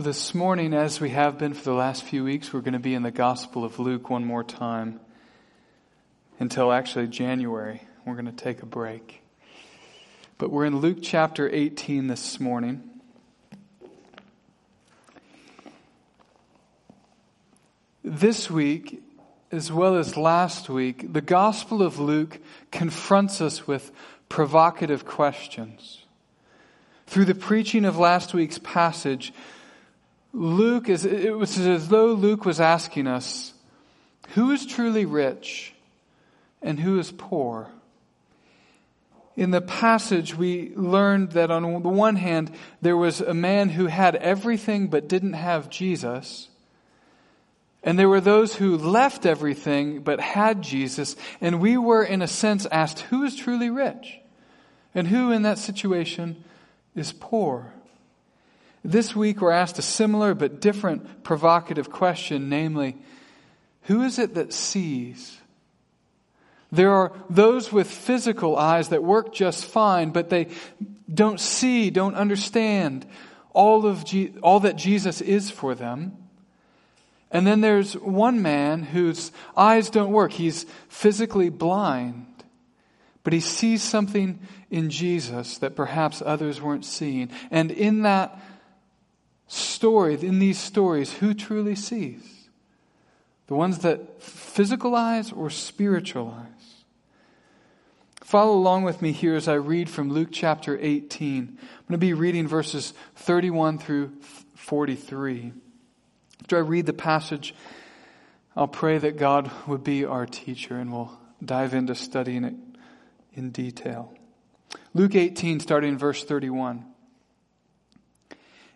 This morning, as we have been for the last few weeks, we're going to be in the Gospel of Luke one more time until actually January. We're going to take a break. But we're in Luke chapter 18 this morning. This week, as well as last week, the Gospel of Luke confronts us with provocative questions. Through the preaching of last week's passage, Luke is, it was as though Luke was asking us, who is truly rich and who is poor? In the passage, we learned that on the one hand, there was a man who had everything but didn't have Jesus. And there were those who left everything but had Jesus. And we were, in a sense, asked who is truly rich? And who in that situation is poor? This week we're asked a similar but different provocative question, namely, who is it that sees? There are those with physical eyes that work just fine, but they don't see, don't understand all of Je- all that Jesus is for them. And then there's one man whose eyes don't work. He's physically blind, but he sees something in Jesus that perhaps others weren't seeing. And in that story, in these stories, who truly sees? The ones that physicalize or spiritualize? Follow along with me here as I read from Luke chapter 18. I'm going to be reading verses 31 through 43. After I read the passage, I'll pray that God would be our teacher and we'll dive into studying it in detail. Luke 18, starting in verse 31.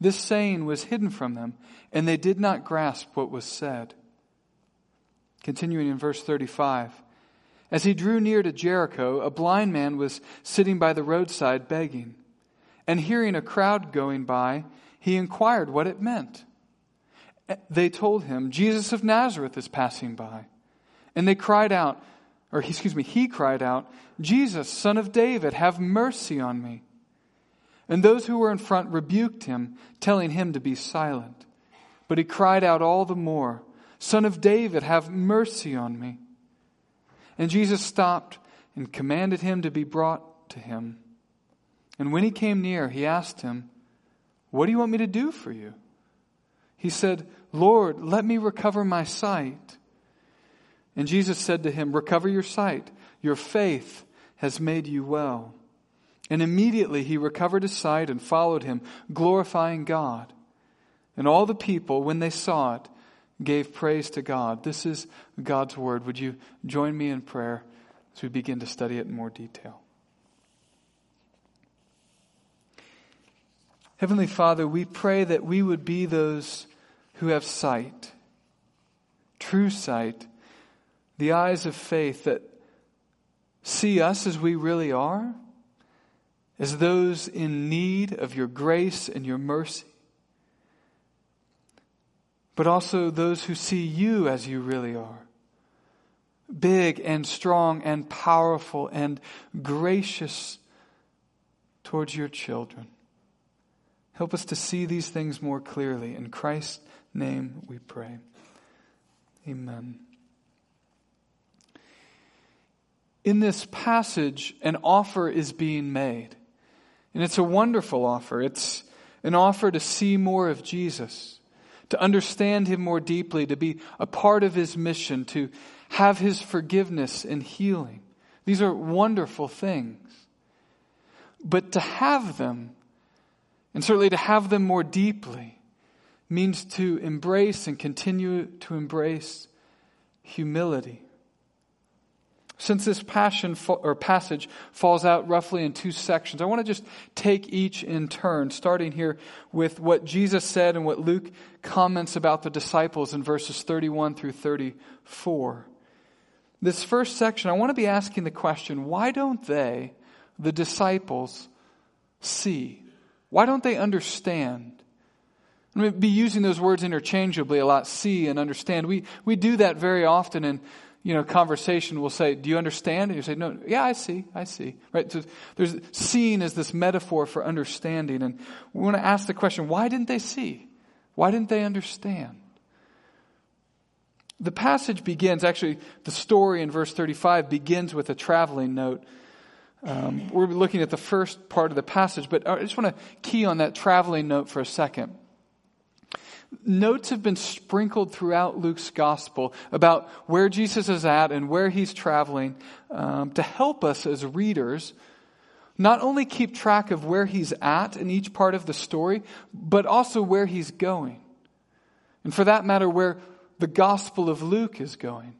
This saying was hidden from them, and they did not grasp what was said. Continuing in verse 35. As he drew near to Jericho, a blind man was sitting by the roadside begging. And hearing a crowd going by, he inquired what it meant. They told him, Jesus of Nazareth is passing by. And they cried out, or excuse me, he cried out, Jesus, son of David, have mercy on me. And those who were in front rebuked him, telling him to be silent. But he cried out all the more, Son of David, have mercy on me. And Jesus stopped and commanded him to be brought to him. And when he came near, he asked him, What do you want me to do for you? He said, Lord, let me recover my sight. And Jesus said to him, Recover your sight. Your faith has made you well. And immediately he recovered his sight and followed him, glorifying God. And all the people, when they saw it, gave praise to God. This is God's word. Would you join me in prayer as we begin to study it in more detail? Heavenly Father, we pray that we would be those who have sight, true sight, the eyes of faith that see us as we really are as those in need of your grace and your mercy, but also those who see you as you really are big and strong and powerful and gracious towards your children. Help us to see these things more clearly. In Christ's name we pray. Amen. In this passage, an offer is being made. And it's a wonderful offer. It's an offer to see more of Jesus, to understand him more deeply, to be a part of his mission, to have his forgiveness and healing. These are wonderful things. But to have them, and certainly to have them more deeply, means to embrace and continue to embrace humility. Since this passion or passage falls out roughly in two sections, I want to just take each in turn, starting here with what Jesus said and what Luke comments about the disciples in verses 31 through 34. This first section, I want to be asking the question why don't they, the disciples, see? Why don't they understand? I'm going to be using those words interchangeably a lot, see and understand. We, we do that very often in you know, conversation, we'll say, Do you understand? And you say, No, yeah, I see, I see. Right? So there's seeing as this metaphor for understanding. And we want to ask the question, why didn't they see? Why didn't they understand? The passage begins, actually, the story in verse 35 begins with a traveling note. Um, we're looking at the first part of the passage, but I just want to key on that traveling note for a second. Notes have been sprinkled throughout Luke's gospel about where Jesus is at and where he's traveling um, to help us as readers not only keep track of where he's at in each part of the story, but also where he's going. And for that matter, where the Gospel of Luke is going.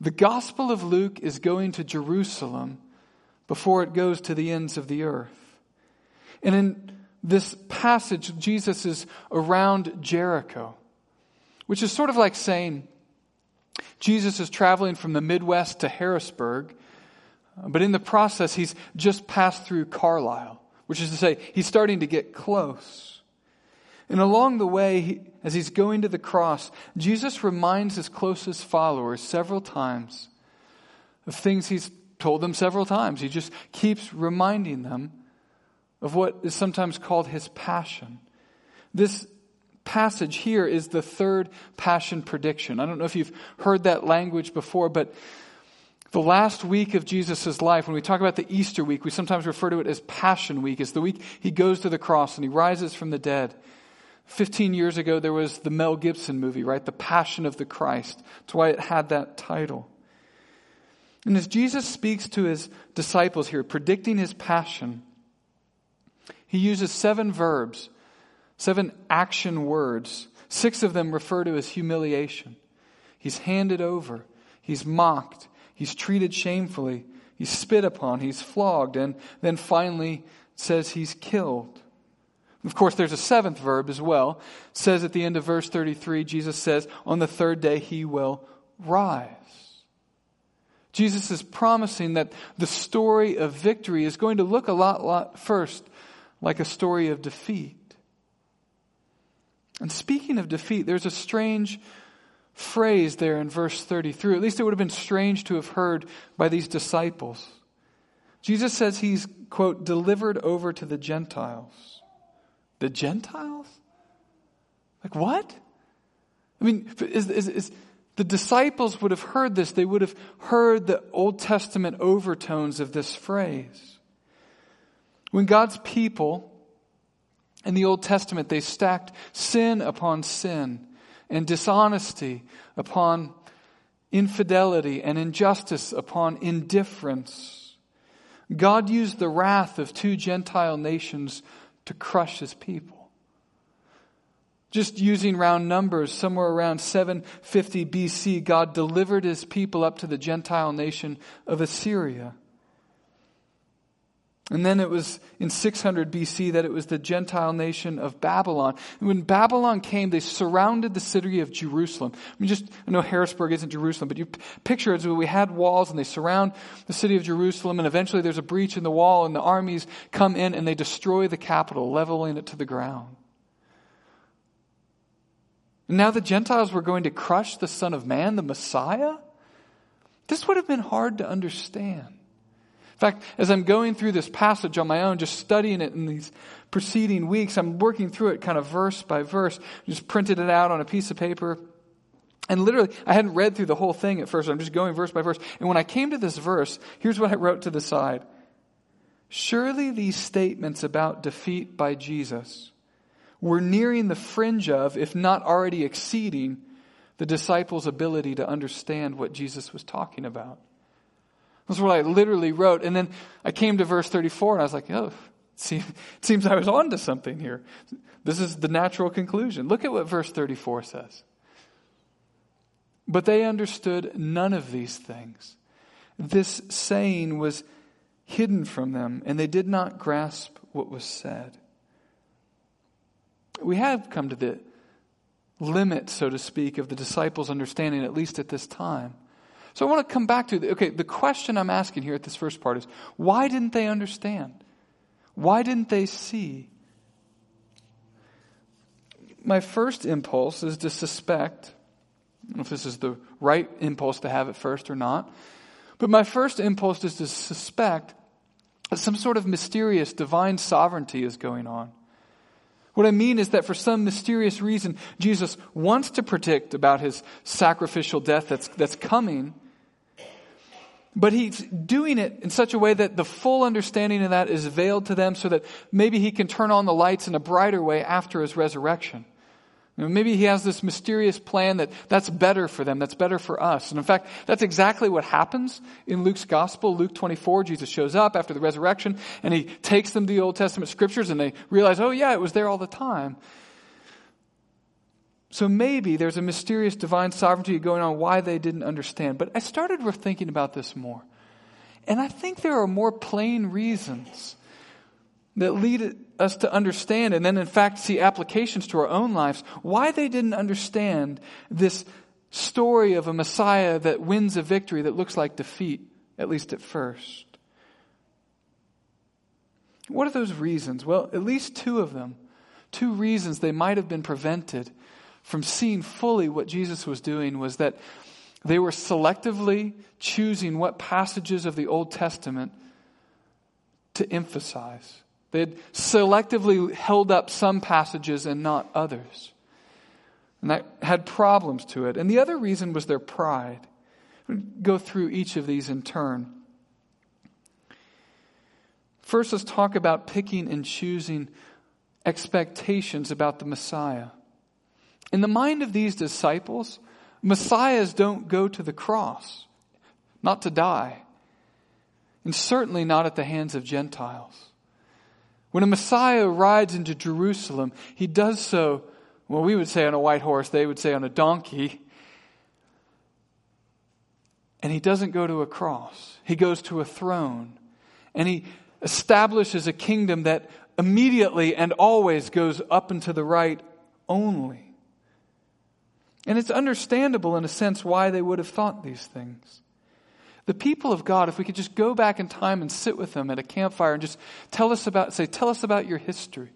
The Gospel of Luke is going to Jerusalem before it goes to the ends of the earth. And in this passage, Jesus is around Jericho, which is sort of like saying Jesus is traveling from the Midwest to Harrisburg, but in the process, he's just passed through Carlisle, which is to say, he's starting to get close. And along the way, as he's going to the cross, Jesus reminds his closest followers several times of things he's told them several times. He just keeps reminding them of what is sometimes called his passion. This passage here is the third passion prediction. I don't know if you've heard that language before, but the last week of Jesus' life, when we talk about the Easter week, we sometimes refer to it as Passion Week. It's the week he goes to the cross and he rises from the dead. 15 years ago, there was the Mel Gibson movie, right? The Passion of the Christ. That's why it had that title. And as Jesus speaks to his disciples here, predicting his passion, he uses seven verbs, seven action words. Six of them refer to his humiliation. He's handed over, he's mocked, he's treated shamefully, he's spit upon, he's flogged, and then finally says he's killed. Of course, there's a seventh verb as well. It says at the end of verse 33, Jesus says, On the third day he will rise. Jesus is promising that the story of victory is going to look a lot, lot first like a story of defeat. And speaking of defeat, there's a strange phrase there in verse 33. At least it would have been strange to have heard by these disciples. Jesus says he's, quote, delivered over to the Gentiles. The Gentiles? Like what? I mean, is, is, is, the disciples would have heard this. They would have heard the Old Testament overtones of this phrase. When God's people in the Old Testament, they stacked sin upon sin and dishonesty upon infidelity and injustice upon indifference. God used the wrath of two Gentile nations to crush his people. Just using round numbers, somewhere around 750 BC, God delivered his people up to the Gentile nation of Assyria. And then it was in 600 BC that it was the Gentile nation of Babylon. And when Babylon came, they surrounded the city of Jerusalem. I mean, just, I know Harrisburg isn't Jerusalem, but you picture it as we had walls and they surround the city of Jerusalem and eventually there's a breach in the wall and the armies come in and they destroy the capital, leveling it to the ground. And now the Gentiles were going to crush the Son of Man, the Messiah? This would have been hard to understand. In fact, as I'm going through this passage on my own, just studying it in these preceding weeks, I'm working through it kind of verse by verse, just printed it out on a piece of paper. And literally, I hadn't read through the whole thing at first. I'm just going verse by verse. And when I came to this verse, here's what I wrote to the side. Surely these statements about defeat by Jesus were nearing the fringe of, if not already exceeding, the disciples' ability to understand what Jesus was talking about. That's what I literally wrote. And then I came to verse 34 and I was like, oh, see, it seems I was onto something here. This is the natural conclusion. Look at what verse 34 says. But they understood none of these things. this saying was hidden from them, and they did not grasp what was said. We have come to the limit, so to speak, of the disciples' understanding, at least at this time. So I want to come back to the, okay, the question I'm asking here at this first part is why didn't they understand? Why didn't they see? My first impulse is to suspect, I don't know if this is the right impulse to have at first or not, but my first impulse is to suspect that some sort of mysterious divine sovereignty is going on. What I mean is that for some mysterious reason, Jesus wants to predict about his sacrificial death that's, that's coming, but he's doing it in such a way that the full understanding of that is veiled to them so that maybe he can turn on the lights in a brighter way after his resurrection. Maybe he has this mysterious plan that that's better for them, that's better for us. And in fact, that's exactly what happens in Luke's gospel. Luke 24, Jesus shows up after the resurrection and he takes them to the Old Testament scriptures and they realize, oh yeah, it was there all the time. So maybe there's a mysterious divine sovereignty going on why they didn't understand. But I started thinking about this more. And I think there are more plain reasons that lead us to understand and then in fact see applications to our own lives why they didn't understand this story of a Messiah that wins a victory that looks like defeat, at least at first. What are those reasons? Well, at least two of them. Two reasons they might have been prevented from seeing fully what Jesus was doing was that they were selectively choosing what passages of the Old Testament to emphasize. They had selectively held up some passages and not others. And that had problems to it. And the other reason was their pride. We'll go through each of these in turn. First, let's talk about picking and choosing expectations about the Messiah. In the mind of these disciples, Messiahs don't go to the cross, not to die, and certainly not at the hands of Gentiles. When a Messiah rides into Jerusalem, he does so, well, we would say on a white horse, they would say on a donkey. And he doesn't go to a cross, he goes to a throne. And he establishes a kingdom that immediately and always goes up and to the right only. And it's understandable in a sense why they would have thought these things. The people of God, if we could just go back in time and sit with them at a campfire and just tell us about, say, tell us about your history.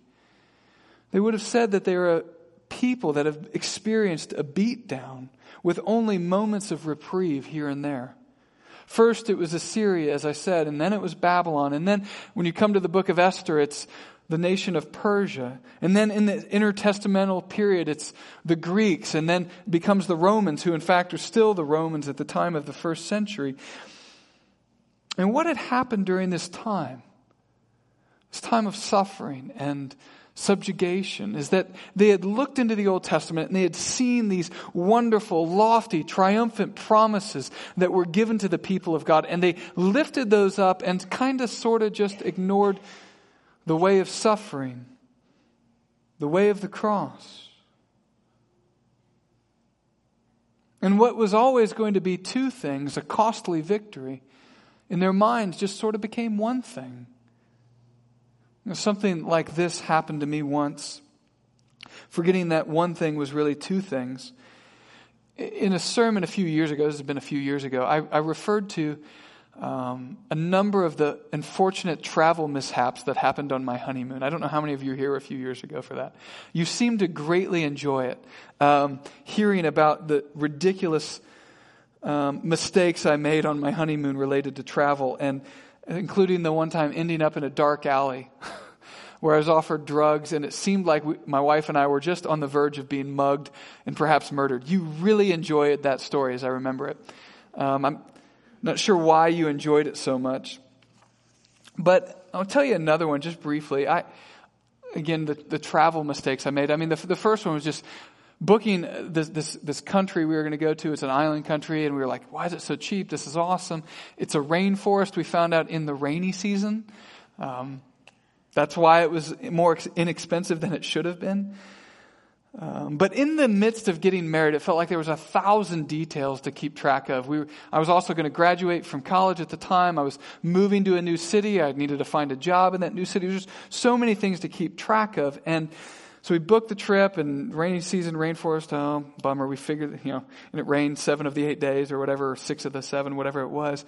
They would have said that they are a people that have experienced a beatdown with only moments of reprieve here and there. First, it was Assyria, as I said, and then it was Babylon. And then when you come to the book of Esther, it's the nation of Persia. And then in the intertestamental period, it's the Greeks, and then becomes the Romans, who in fact are still the Romans at the time of the first century. And what had happened during this time, this time of suffering and subjugation, is that they had looked into the Old Testament and they had seen these wonderful, lofty, triumphant promises that were given to the people of God, and they lifted those up and kind of sort of just ignored the way of suffering, the way of the cross. And what was always going to be two things, a costly victory, in their minds just sort of became one thing. You know, something like this happened to me once, forgetting that one thing was really two things. In a sermon a few years ago, this has been a few years ago, I, I referred to um, a number of the unfortunate travel mishaps that happened on my honeymoon. I don't know how many of you were here a few years ago for that. You seem to greatly enjoy it, um, hearing about the ridiculous um, mistakes I made on my honeymoon related to travel, and including the one time ending up in a dark alley. where I was offered drugs, and it seemed like we, my wife and I were just on the verge of being mugged and perhaps murdered. You really enjoyed that story, as I remember it. Um, I'm not sure why you enjoyed it so much. But I'll tell you another one just briefly. I, again, the, the travel mistakes I made. I mean, the, the first one was just booking this, this, this country we were going to go to. It's an island country, and we were like, why is it so cheap? This is awesome. It's a rainforest. We found out in the rainy season. Um, that's why it was more inexpensive than it should have been. Um, but in the midst of getting married, it felt like there was a thousand details to keep track of. We I was also going to graduate from college at the time. I was moving to a new city. I needed to find a job in that new city. There There's just so many things to keep track of. And so we booked the trip and rainy season, rainforest, oh, bummer. We figured, you know, and it rained seven of the eight days or whatever, or six of the seven, whatever it was.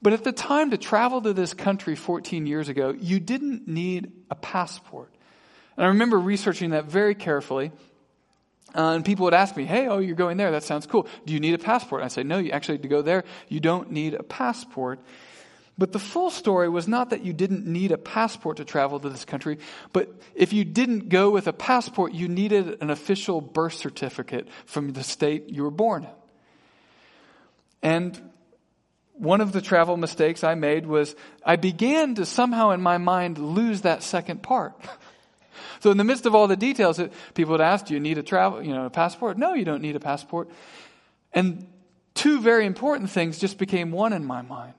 But at the time to travel to this country 14 years ago, you didn't need a passport. And I remember researching that very carefully. Uh, and people would ask me, hey, oh, you're going there. That sounds cool. Do you need a passport? I say, no, you actually, to go there, you don't need a passport. But the full story was not that you didn't need a passport to travel to this country, but if you didn't go with a passport, you needed an official birth certificate from the state you were born in. And one of the travel mistakes I made was I began to somehow in my mind lose that second part. So in the midst of all the details, people would ask, do you need a travel, you know, a passport? No, you don't need a passport. And two very important things just became one in my mind.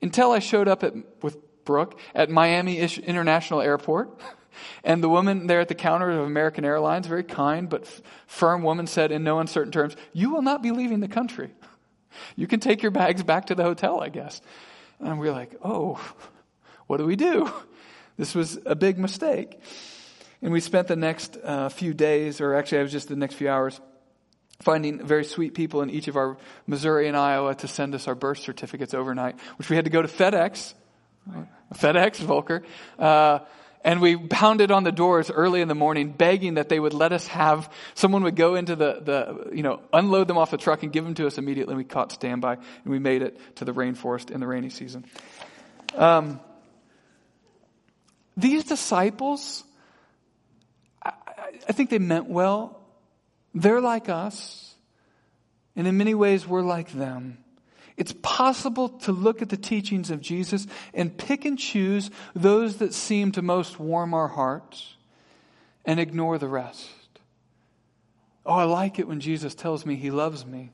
Until I showed up at, with Brooke at Miami International Airport. And the woman there at the counter of American Airlines, very kind but firm woman, said in no uncertain terms, You will not be leaving the country. You can take your bags back to the hotel, I guess. And we we're like, Oh, what do we do? This was a big mistake. And we spent the next uh, few days, or actually, it was just the next few hours, finding very sweet people in each of our Missouri and Iowa to send us our birth certificates overnight, which we had to go to FedEx, FedEx, Volker, uh, and we pounded on the doors early in the morning, begging that they would let us have, someone would go into the, the, you know, unload them off the truck and give them to us immediately. And we caught standby and we made it to the rainforest in the rainy season. Um, these disciples, I think they meant well. They're like us. And in many ways, we're like them. It's possible to look at the teachings of Jesus and pick and choose those that seem to most warm our hearts and ignore the rest. Oh, I like it when Jesus tells me he loves me.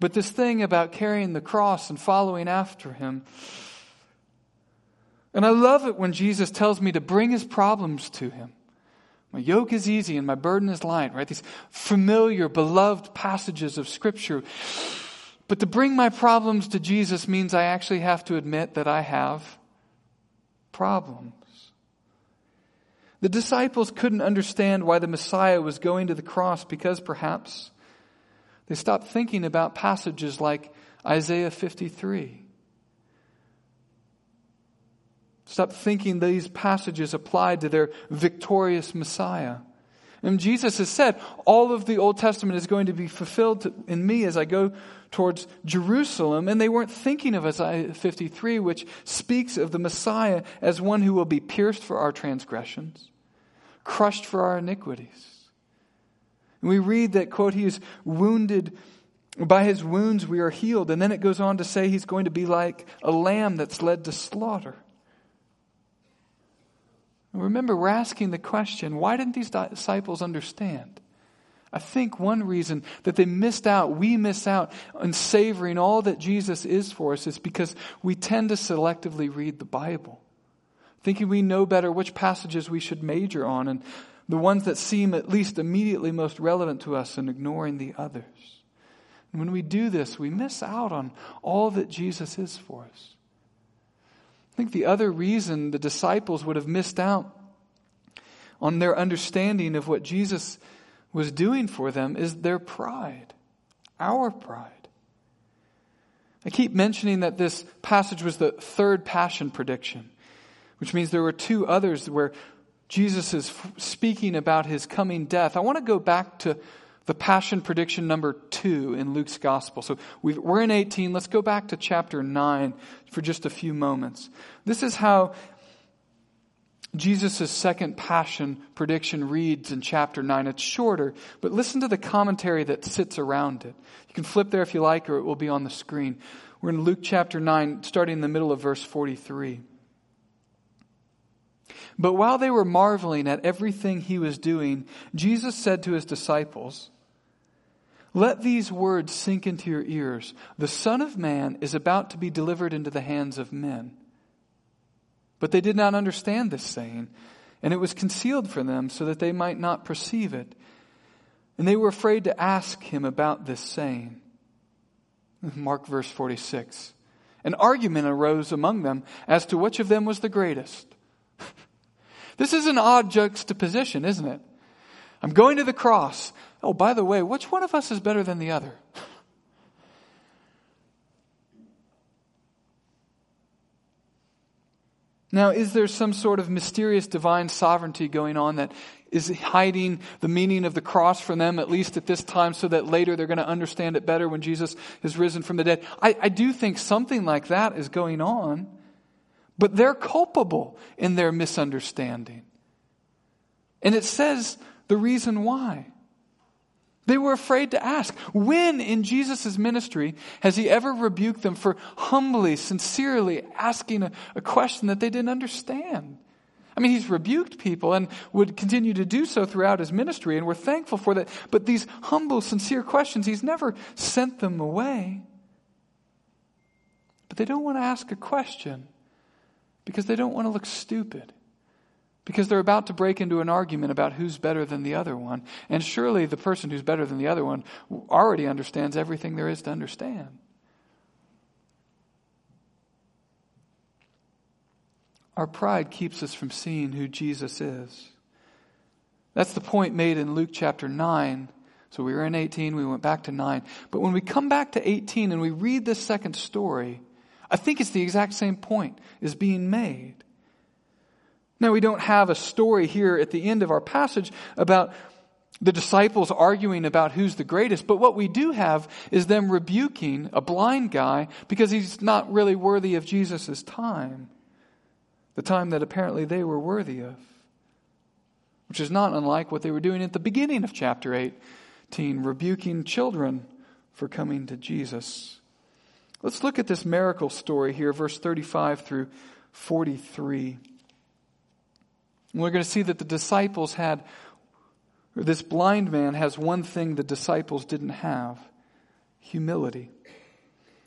But this thing about carrying the cross and following after him, and I love it when Jesus tells me to bring his problems to him. My yoke is easy and my burden is light, right? These familiar, beloved passages of Scripture. But to bring my problems to Jesus means I actually have to admit that I have problems. The disciples couldn't understand why the Messiah was going to the cross because perhaps they stopped thinking about passages like Isaiah 53 Stop thinking these passages applied to their victorious Messiah. And Jesus has said, all of the Old Testament is going to be fulfilled in me as I go towards Jerusalem. And they weren't thinking of Isaiah 53, which speaks of the Messiah as one who will be pierced for our transgressions, crushed for our iniquities. And we read that, quote, he is wounded, by his wounds we are healed. And then it goes on to say he's going to be like a lamb that's led to slaughter. Remember, we're asking the question why didn't these disciples understand? I think one reason that they missed out, we miss out on savoring all that Jesus is for us is because we tend to selectively read the Bible, thinking we know better which passages we should major on and the ones that seem at least immediately most relevant to us and ignoring the others. And when we do this, we miss out on all that Jesus is for us. I think the other reason the disciples would have missed out on their understanding of what Jesus was doing for them is their pride, our pride. I keep mentioning that this passage was the third passion prediction, which means there were two others where Jesus is speaking about his coming death. I want to go back to the passion prediction number two in Luke's gospel. So we are in 18. Let's go back to chapter 9 for just a few moments. This is how Jesus' second passion prediction reads in chapter 9. It's shorter, but listen to the commentary that sits around it. You can flip there if you like, or it will be on the screen. We're in Luke chapter 9, starting in the middle of verse 43. But while they were marveling at everything he was doing, Jesus said to his disciples, let these words sink into your ears. The Son of Man is about to be delivered into the hands of men. But they did not understand this saying, and it was concealed from them so that they might not perceive it, And they were afraid to ask him about this saying. Mark verse 46. An argument arose among them as to which of them was the greatest. This is an odd juxtaposition, isn't it? I'm going to the cross. Oh, by the way, which one of us is better than the other? Now, is there some sort of mysterious divine sovereignty going on that is hiding the meaning of the cross from them, at least at this time, so that later they're going to understand it better when Jesus is risen from the dead? I, I do think something like that is going on, but they're culpable in their misunderstanding. And it says the reason why. They were afraid to ask. When in Jesus' ministry has he ever rebuked them for humbly, sincerely asking a, a, question that they didn't understand? I mean, he's rebuked people and would continue to do so throughout his ministry, and we're thankful for that. But these humble, sincere questions, he's never sent them away. But they don't want to ask a question because they don't want to look stupid because they're about to break into an argument about who's better than the other one. And surely the person who's better than the other one already understands everything there is to understand. Our pride keeps us from seeing who Jesus is. That's the point made in Luke chapter 9. So we were in 18, we went back to 9. But when we come back to 18 and we read this second story, I think it's the exact same point is being made. Now, we don't have a story here at the end of our passage about the disciples arguing about who's the greatest, but what we do have is them rebuking a blind guy because he's not really worthy of Jesus' time, the time that apparently they were worthy of, which is not unlike what they were doing at the beginning of chapter 18, rebuking children for coming to Jesus. Let's look at this miracle story here, verse 35 through 43. And we're going to see that the disciples had, this blind man has one thing the disciples didn't have humility.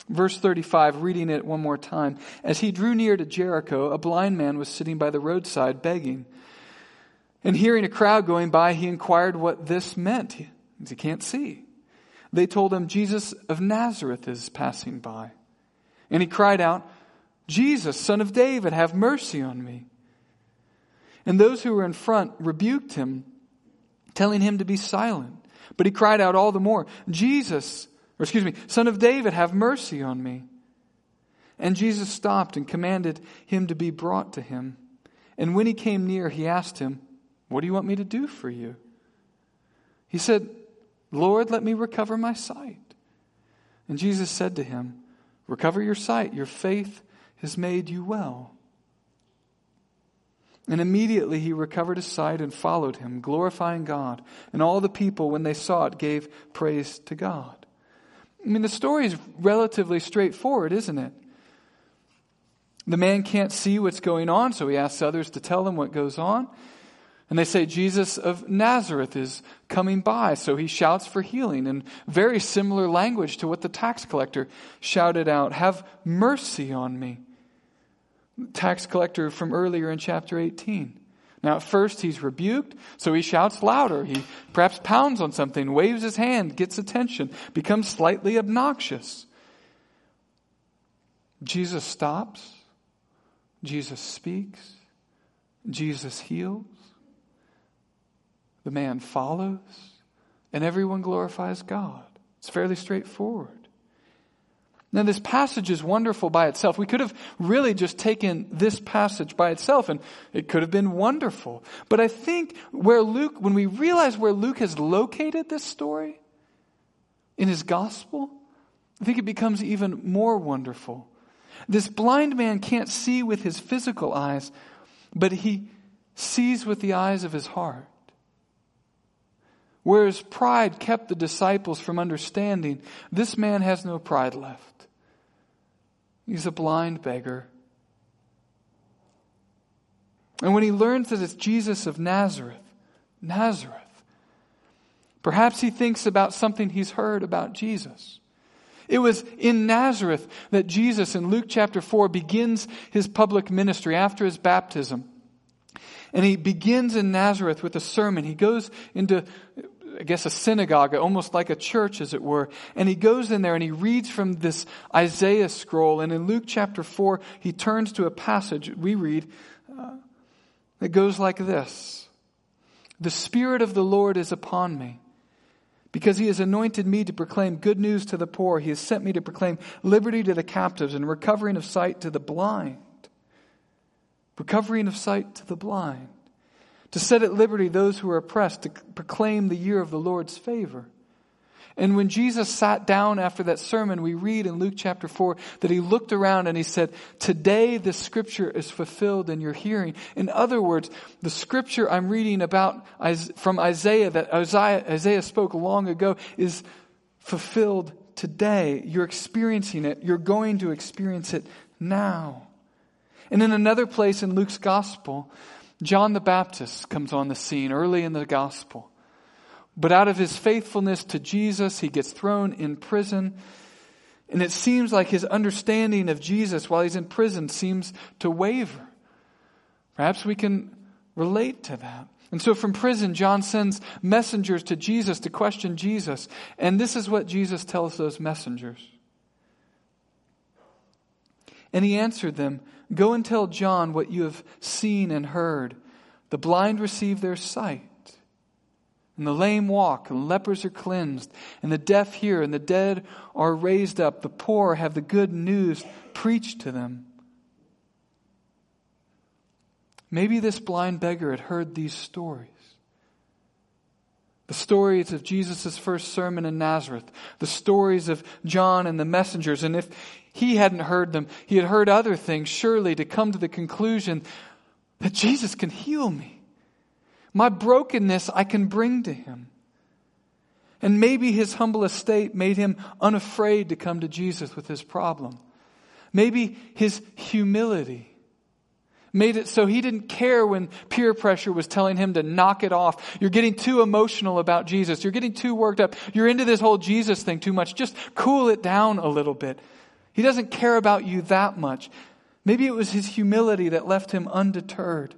Verse 35, reading it one more time. As he drew near to Jericho, a blind man was sitting by the roadside begging. And hearing a crowd going by, he inquired what this meant. He can't see. They told him, Jesus of Nazareth is passing by. And he cried out, Jesus, son of David, have mercy on me. And those who were in front rebuked him, telling him to be silent. But he cried out all the more, Jesus, or excuse me, son of David, have mercy on me. And Jesus stopped and commanded him to be brought to him. And when he came near, he asked him, What do you want me to do for you? He said, Lord, let me recover my sight. And Jesus said to him, Recover your sight, your faith has made you well. And immediately he recovered his sight and followed him, glorifying God. And all the people, when they saw it, gave praise to God. I mean, the story is relatively straightforward, isn't it? The man can't see what's going on, so he asks others to tell him what goes on. And they say Jesus of Nazareth is coming by, so he shouts for healing in very similar language to what the tax collector shouted out Have mercy on me tax collector from earlier in chapter 18. Now, at first, he's rebuked, so he shouts louder. He perhaps pounds on something, waves his hand, gets attention, becomes slightly obnoxious. Jesus stops. Jesus speaks. Jesus heals. The man follows. And everyone glorifies God. It's fairly straightforward. Now, this passage is wonderful by itself. We could have really just taken this passage by itself and it could have been wonderful. But I think where Luke, when we realize where Luke has located this story in his gospel, I think it becomes even more wonderful. This blind man can't see with his physical eyes, but he sees with the eyes of his heart. Whereas pride kept the disciples from understanding, this man has no pride left. He's a blind beggar. And when he learns that it's Jesus of Nazareth, Nazareth, perhaps he thinks about something he's heard about Jesus. It was in Nazareth that Jesus in Luke chapter 4 begins his public ministry after his baptism. And he begins in Nazareth with a sermon. He goes into I guess, a synagogue, almost like a church, as it were. And he goes in there and he reads from this Isaiah scroll. And in Luke chapter 4, he turns to a passage we read uh, that goes like this The Spirit of the Lord is upon me. Because he has anointed me to proclaim good news to the poor, he has sent me to proclaim liberty to the captives and recovering of sight to the blind. Recovering of sight to the blind to set at liberty those who are oppressed, to proclaim the year of the Lord's favor. And when Jesus sat down after that sermon, we read in Luke chapter 4 that he looked around and he said, Today the scripture is fulfilled in your hearing. In other words, the scripture I'm reading about from Isaiah that Isaiah, spoke long ago is fulfilled today. You're experiencing it. You're going to experience it now. And in another place in Luke's gospel, John the Baptist comes on the scene early in the gospel. But out of his faithfulness to Jesus, he gets thrown in prison. And it seems like his understanding of Jesus while he's in prison seems to waver. Perhaps we can relate to that. And so from prison, John sends messengers to Jesus to question Jesus. And this is what Jesus tells those messengers. And he answered them, Go and tell John what you have seen and heard. The blind receive their sight, and the lame walk, and lepers are cleansed, and the deaf hear, and the dead are raised up. The poor have the good news preached to them. Maybe this blind beggar had heard these stories. The stories of Jesus' first sermon in Nazareth, the stories of John and the messengers, and if he hadn't heard them. He had heard other things, surely, to come to the conclusion that Jesus can heal me. My brokenness I can bring to him. And maybe his humble estate made him unafraid to come to Jesus with his problem. Maybe his humility made it so he didn't care when peer pressure was telling him to knock it off. You're getting too emotional about Jesus. You're getting too worked up. You're into this whole Jesus thing too much. Just cool it down a little bit. He doesn't care about you that much. Maybe it was his humility that left him undeterred.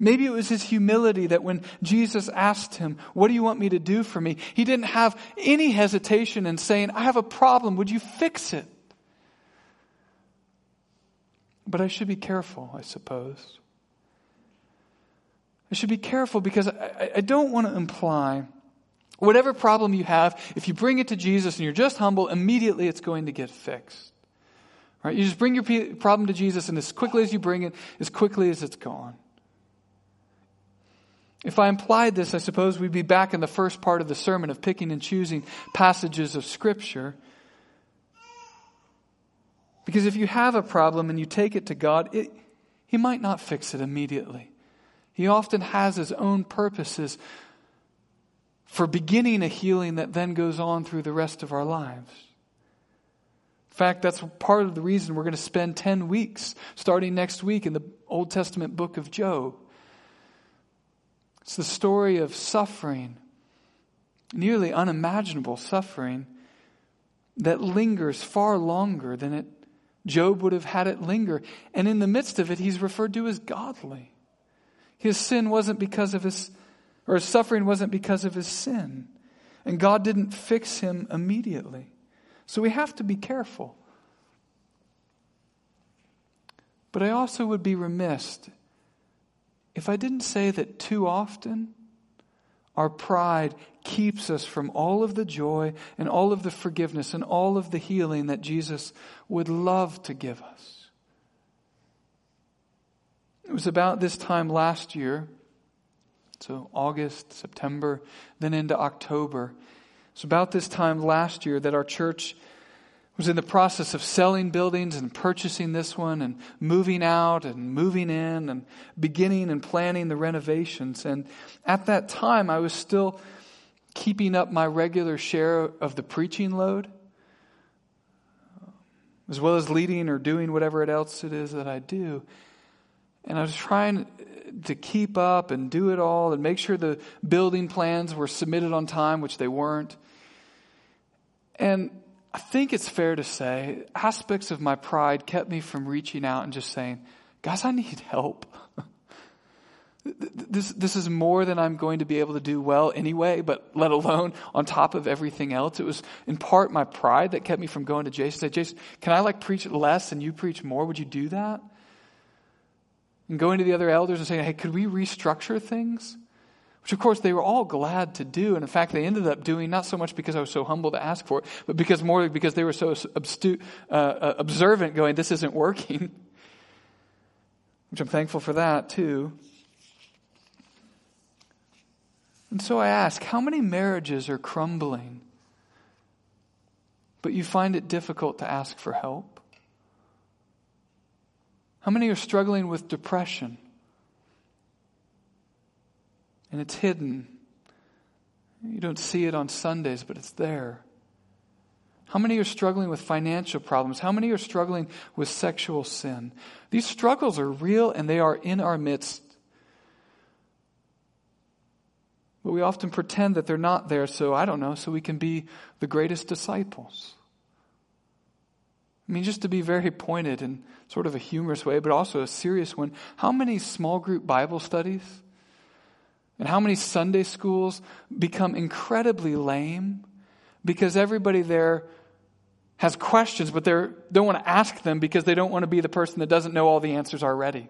Maybe it was his humility that when Jesus asked him, What do you want me to do for me? He didn't have any hesitation in saying, I have a problem. Would you fix it? But I should be careful, I suppose. I should be careful because I, I don't want to imply Whatever problem you have, if you bring it to Jesus and you're just humble, immediately it's going to get fixed. Right? You just bring your problem to Jesus, and as quickly as you bring it, as quickly as it's gone. If I implied this, I suppose we'd be back in the first part of the sermon of picking and choosing passages of Scripture. Because if you have a problem and you take it to God, it, He might not fix it immediately. He often has His own purposes for beginning a healing that then goes on through the rest of our lives. In fact, that's part of the reason we're going to spend 10 weeks starting next week in the Old Testament book of Job. It's the story of suffering, nearly unimaginable suffering, that lingers far longer than it, Job would have had it linger. And in the midst of it, he's referred to as godly. His sin wasn't because of his or his suffering wasn't because of his sin. And God didn't fix him immediately. So we have to be careful. But I also would be remiss if I didn't say that too often our pride keeps us from all of the joy and all of the forgiveness and all of the healing that Jesus would love to give us. It was about this time last year so August, September, then into October. It's about this time last year that our church was in the process of selling buildings and purchasing this one and moving out and moving in and beginning and planning the renovations. And at that time, I was still keeping up my regular share of the preaching load, as well as leading or doing whatever else it is that I do. And I was trying to keep up and do it all and make sure the building plans were submitted on time, which they weren't. And I think it's fair to say aspects of my pride kept me from reaching out and just saying, guys, I need help. this, this is more than I'm going to be able to do well anyway, but let alone on top of everything else. It was in part my pride that kept me from going to Jason. And say, Jason, can I like preach less and you preach more? Would you do that? And going to the other elders and saying, hey, could we restructure things? Which, of course, they were all glad to do. And in fact, they ended up doing not so much because I was so humble to ask for it, but because more because they were so obstu- uh, uh observant, going, this isn't working. Which I'm thankful for that, too. And so I ask, how many marriages are crumbling, but you find it difficult to ask for help? How many are struggling with depression? And it's hidden. You don't see it on Sundays, but it's there. How many are struggling with financial problems? How many are struggling with sexual sin? These struggles are real and they are in our midst. But we often pretend that they're not there, so I don't know, so we can be the greatest disciples. I mean, just to be very pointed in sort of a humorous way, but also a serious one, how many small group Bible studies and how many Sunday schools become incredibly lame because everybody there has questions, but they don't want to ask them because they don't want to be the person that doesn't know all the answers already.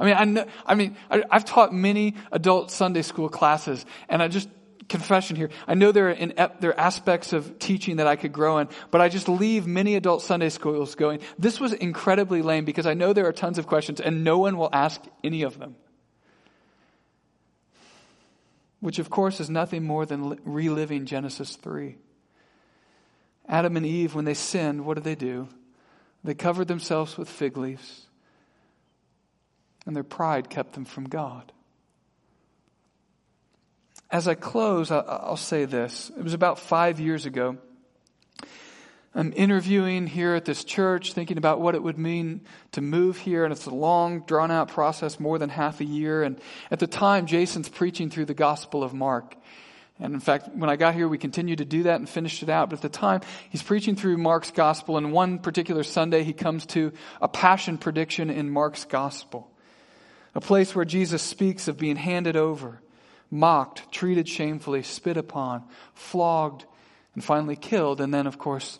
I mean, I, know, I mean, I, have taught many adult Sunday school classes, and I just confession here. I know there are, in, there are aspects of teaching that I could grow in, but I just leave many adult Sunday schools going. This was incredibly lame because I know there are tons of questions, and no one will ask any of them. Which, of course, is nothing more than reliving Genesis three. Adam and Eve, when they sinned, what did they do? They covered themselves with fig leaves and their pride kept them from God. As I close, I'll say this. It was about five years ago. I'm interviewing here at this church, thinking about what it would mean to move here, and it's a long, drawn out process, more than half a year. And at the time, Jason's preaching through the Gospel of Mark. And in fact, when I got here, we continued to do that and finished it out. But at the time, he's preaching through Mark's Gospel, and one particular Sunday, he comes to a passion prediction in Mark's Gospel. A place where Jesus speaks of being handed over, mocked, treated shamefully, spit upon, flogged, and finally killed. And then, of course,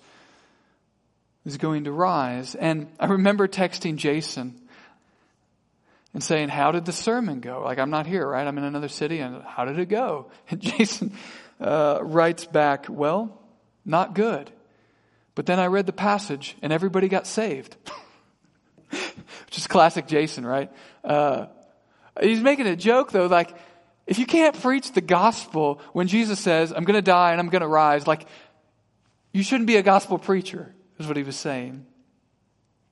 is going to rise. And I remember texting Jason and saying, How did the sermon go? Like, I'm not here, right? I'm in another city, and how did it go? And Jason uh, writes back, Well, not good. But then I read the passage, and everybody got saved. Which is classic Jason, right? Uh, he's making a joke though, like, if you can't preach the gospel when Jesus says, I'm going to die and I'm going to rise, like, you shouldn't be a gospel preacher, is what he was saying.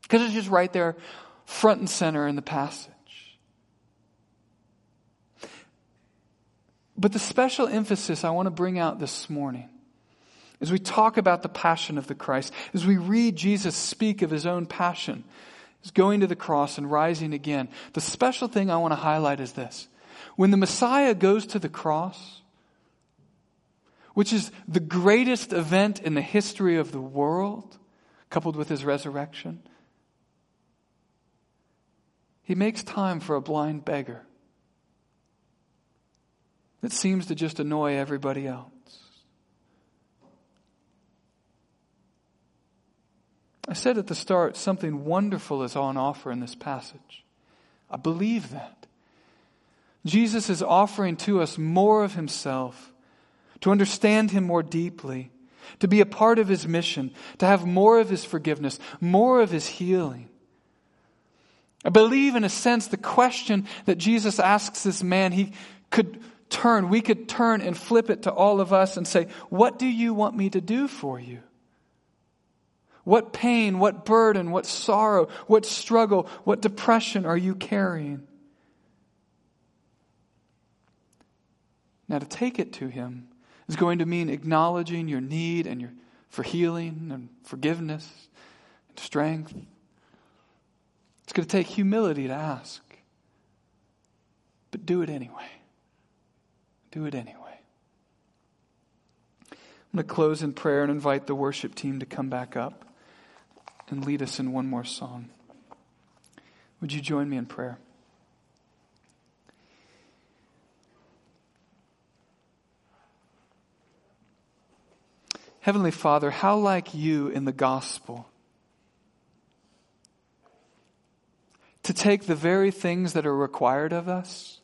Because it's just right there, front and center in the passage. But the special emphasis I want to bring out this morning as we talk about the passion of the Christ, as we read Jesus speak of his own passion, is going to the cross and rising again. The special thing I want to highlight is this. When the Messiah goes to the cross, which is the greatest event in the history of the world, coupled with his resurrection, he makes time for a blind beggar that seems to just annoy everybody else. I said at the start, something wonderful is on offer in this passage. I believe that. Jesus is offering to us more of himself, to understand him more deeply, to be a part of his mission, to have more of his forgiveness, more of his healing. I believe, in a sense, the question that Jesus asks this man, he could turn, we could turn and flip it to all of us and say, What do you want me to do for you? What pain, what burden, what sorrow, what struggle, what depression are you carrying? Now, to take it to Him is going to mean acknowledging your need and your, for healing and forgiveness and strength. It's going to take humility to ask, but do it anyway. Do it anyway. I'm going to close in prayer and invite the worship team to come back up and lead us in one more song. Would you join me in prayer? Heavenly Father, how like you in the gospel to take the very things that are required of us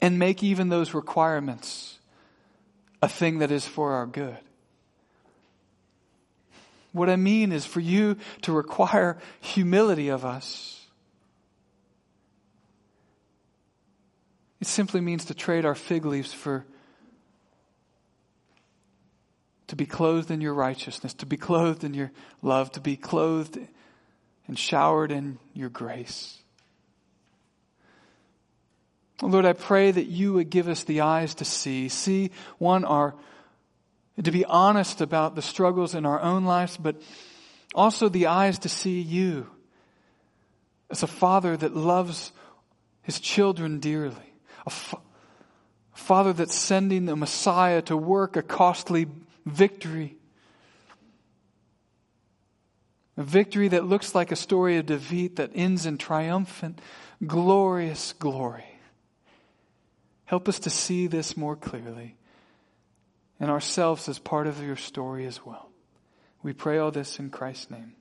and make even those requirements a thing that is for our good. What I mean is for you to require humility of us. It simply means to trade our fig leaves for to be clothed in your righteousness, to be clothed in your love, to be clothed and showered in your grace. Lord, I pray that you would give us the eyes to see. See, one, our, to be honest about the struggles in our own lives, but also the eyes to see you as a father that loves his children dearly. A, fa- father that's sending the Messiah to work a costly victory a victory that looks like a story of defeat that ends in triumphant, glorious glory. Help us to see this more clearly and ourselves as part of your story as well. We pray all this in Christ's name.